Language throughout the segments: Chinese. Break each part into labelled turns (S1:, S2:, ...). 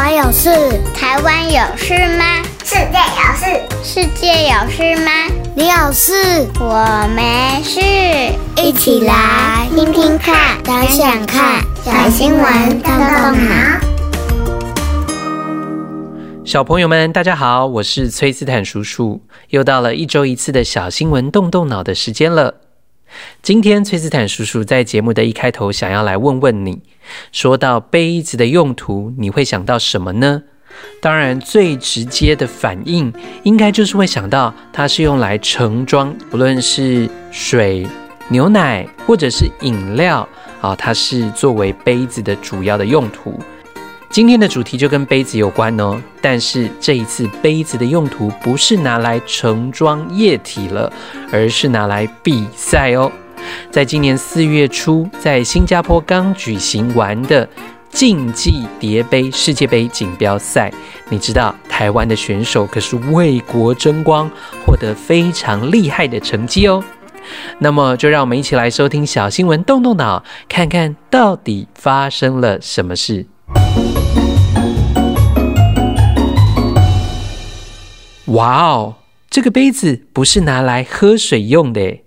S1: 我有事，
S2: 台湾有事吗？
S3: 世界有事，
S2: 世界有事吗？
S1: 你有事，
S2: 我没事。
S1: 一起来听听看，想想看，小新闻动动脑。
S4: 小朋友们，大家好，我是崔斯坦叔叔，又到了一周一次的小新闻动动脑的时间了。今天崔斯坦叔叔在节目的一开头，想要来问问你，说到杯子的用途，你会想到什么呢？当然，最直接的反应应该就是会想到它是用来盛装，不论是水、牛奶或者是饮料啊，它是作为杯子的主要的用途。今天的主题就跟杯子有关哦，但是这一次杯子的用途不是拿来盛装液体了，而是拿来比赛哦。在今年四月初，在新加坡刚举行完的。竞技叠杯世界杯锦标赛，你知道台湾的选手可是为国争光，获得非常厉害的成绩哦。那么，就让我们一起来收听小新闻，动动脑，看看到底发生了什么事。哇哦，这个杯子不是拿来喝水用的。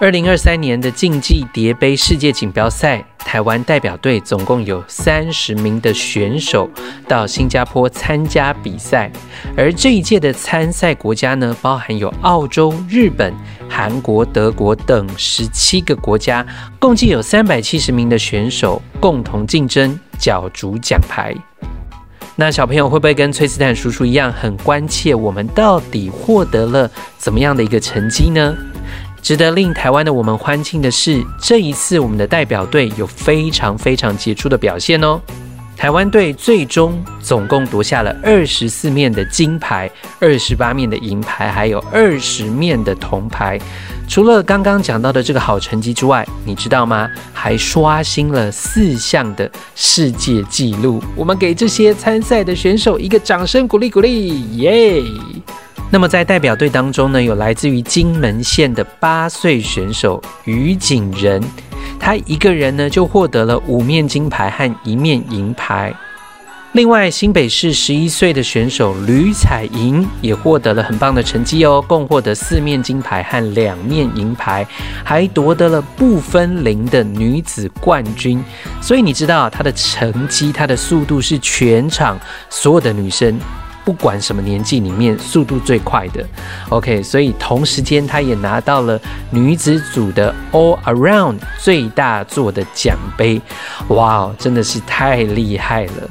S4: 二零二三年的竞技叠杯世界锦标赛，台湾代表队总共有三十名的选手到新加坡参加比赛，而这一届的参赛国家呢，包含有澳洲、日本、韩国、德国等十七个国家，共计有三百七十名的选手共同竞争角逐奖牌。那小朋友会不会跟崔斯坦叔叔一样，很关切我们到底获得了怎么样的一个成绩呢？值得令台湾的我们欢庆的是，这一次我们的代表队有非常非常杰出的表现哦。台湾队最终总共夺下了二十四面的金牌、二十八面的银牌，还有二十面的铜牌。除了刚刚讲到的这个好成绩之外，你知道吗？还刷新了四项的世界纪录。我们给这些参赛的选手一个掌声鼓励鼓励，耶！那么在代表队当中呢，有来自于金门县的八岁选手于景仁，他一个人呢就获得了五面金牌和一面银牌。另外，新北市十一岁的选手吕彩莹也获得了很棒的成绩哦，共获得四面金牌和两面银牌，还夺得了不分龄的女子冠军。所以你知道她的成绩，她的速度是全场所有的女生。不管什么年纪里面，速度最快的，OK，所以同时间她也拿到了女子组的 All Around 最大座的奖杯，哇，真的是太厉害了！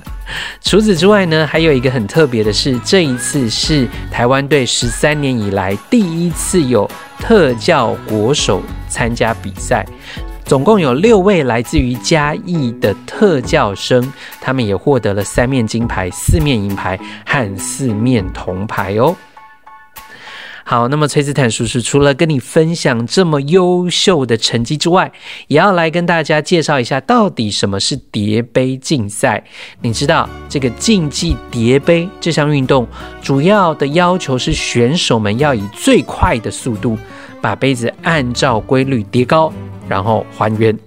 S4: 除此之外呢，还有一个很特别的是，这一次是台湾队十三年以来第一次有特教国手参加比赛。总共有六位来自于嘉义的特教生，他们也获得了三面金牌、四面银牌和四面铜牌哦。好，那么崔斯坦叔叔除了跟你分享这么优秀的成绩之外，也要来跟大家介绍一下到底什么是叠杯竞赛。你知道这个竞技叠杯这项运动主要的要求是选手们要以最快的速度把杯子按照规律叠高。然后还原，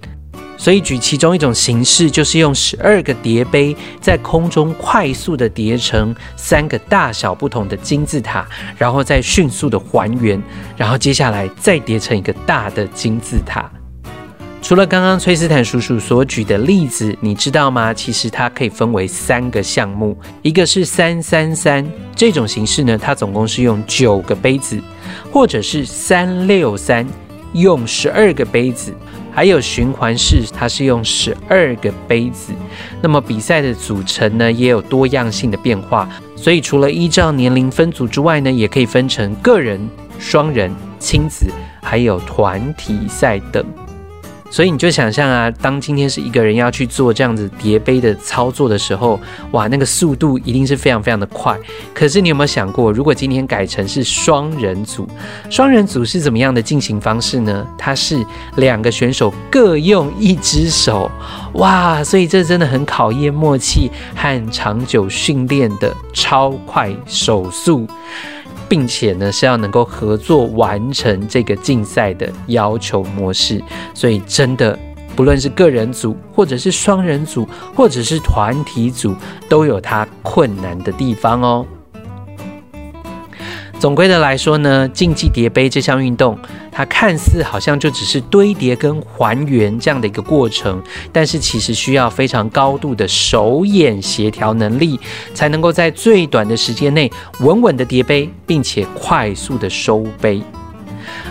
S4: 所以举其中一种形式，就是用十二个叠杯在空中快速的叠成三个大小不同的金字塔，然后再迅速的还原，然后接下来再叠成一个大的金字塔。除了刚刚崔斯坦叔叔所举的例子，你知道吗？其实它可以分为三个项目，一个是三三三这种形式呢，它总共是用九个杯子，或者是三六三。用十二个杯子，还有循环式，它是用十二个杯子。那么比赛的组成呢，也有多样性的变化。所以除了依照年龄分组之外呢，也可以分成个人、双人、亲子，还有团体赛等。所以你就想象啊，当今天是一个人要去做这样子叠杯的操作的时候，哇，那个速度一定是非常非常的快。可是你有没有想过，如果今天改成是双人组，双人组是怎么样的进行方式呢？它是两个选手各用一只手，哇，所以这真的很考验默契和长久训练的超快手速。并且呢，是要能够合作完成这个竞赛的要求模式，所以真的不论是个人组，或者是双人组，或者是团体组，都有它困难的地方哦。总归的来说呢，竞技叠杯这项运动，它看似好像就只是堆叠跟还原这样的一个过程，但是其实需要非常高度的手眼协调能力，才能够在最短的时间内稳稳的叠杯，并且快速的收杯。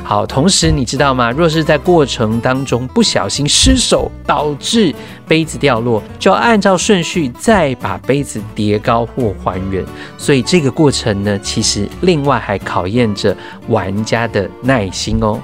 S4: 好，同时你知道吗？若是在过程当中不小心失手，导致杯子掉落，就要按照顺序再把杯子叠高或还原。所以这个过程呢，其实另外还考验着玩家的耐心哦。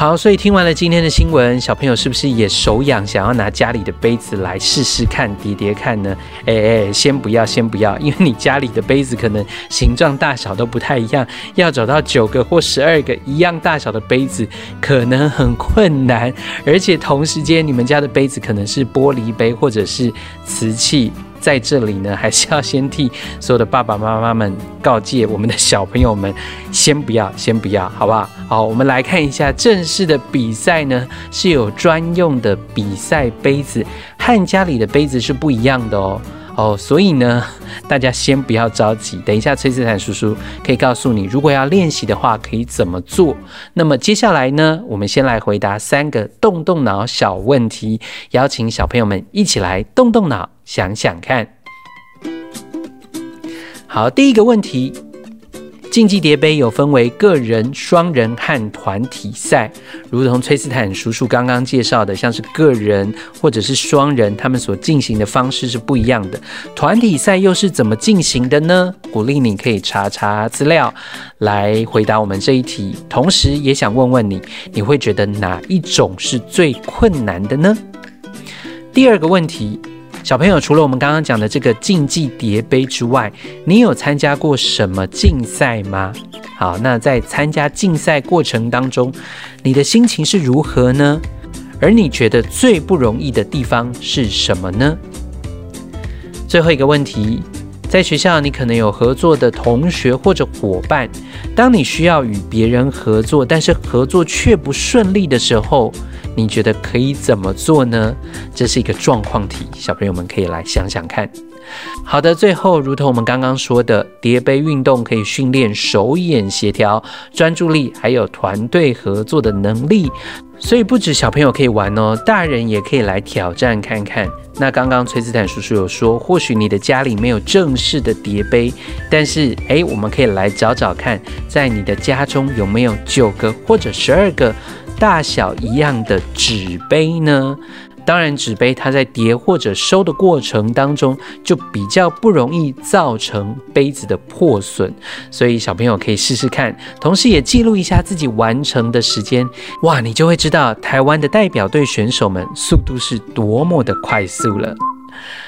S4: 好，所以听完了今天的新闻，小朋友是不是也手痒，想要拿家里的杯子来试试看叠叠看呢？哎哎，先不要，先不要，因为你家里的杯子可能形状大小都不太一样，要找到九个或十二个一样大小的杯子可能很困难，而且同时间你们家的杯子可能是玻璃杯或者是瓷器。在这里呢，还是要先替所有的爸爸妈妈们告诫我们的小朋友们，先不要，先不要，好不好？好，我们来看一下正式的比赛呢，是有专用的比赛杯子，和家里的杯子是不一样的哦。哦，所以呢，大家先不要着急，等一下崔斯坦叔叔可以告诉你，如果要练习的话，可以怎么做。那么接下来呢，我们先来回答三个动动脑小问题，邀请小朋友们一起来动动脑，想想看。好，第一个问题。竞技叠杯有分为个人、双人和团体赛，如同崔斯坦叔叔刚刚介绍的，像是个人或者是双人，他们所进行的方式是不一样的。团体赛又是怎么进行的呢？鼓励你可以查查资料来回答我们这一题。同时也想问问你，你会觉得哪一种是最困难的呢？第二个问题。小朋友，除了我们刚刚讲的这个竞技叠杯之外，你有参加过什么竞赛吗？好，那在参加竞赛过程当中，你的心情是如何呢？而你觉得最不容易的地方是什么呢？最后一个问题，在学校你可能有合作的同学或者伙伴，当你需要与别人合作，但是合作却不顺利的时候，你觉得可以怎么做呢？这是一个状况题，小朋友们可以来想想看。好的，最后，如同我们刚刚说的，叠杯运动可以训练手眼协调、专注力，还有团队合作的能力。所以不止小朋友可以玩哦，大人也可以来挑战看看。那刚刚崔斯坦叔叔有说，或许你的家里没有正式的叠杯，但是诶，我们可以来找找看，在你的家中有没有九个或者十二个。大小一样的纸杯呢？当然，纸杯它在叠或者收的过程当中，就比较不容易造成杯子的破损。所以小朋友可以试试看，同时也记录一下自己完成的时间。哇，你就会知道台湾的代表队选手们速度是多么的快速了。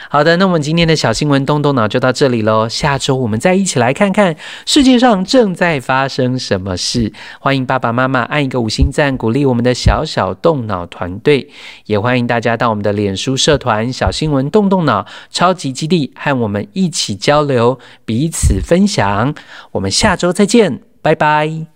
S4: 好的，那我们今天的小新闻动动脑就到这里喽。下周我们再一起来看看世界上正在发生什么事。欢迎爸爸妈妈按一个五星赞，鼓励我们的小小动脑团队。也欢迎大家到我们的脸书社团“小新闻动动脑超级基地”和我们一起交流，彼此分享。我们下周再见，拜拜。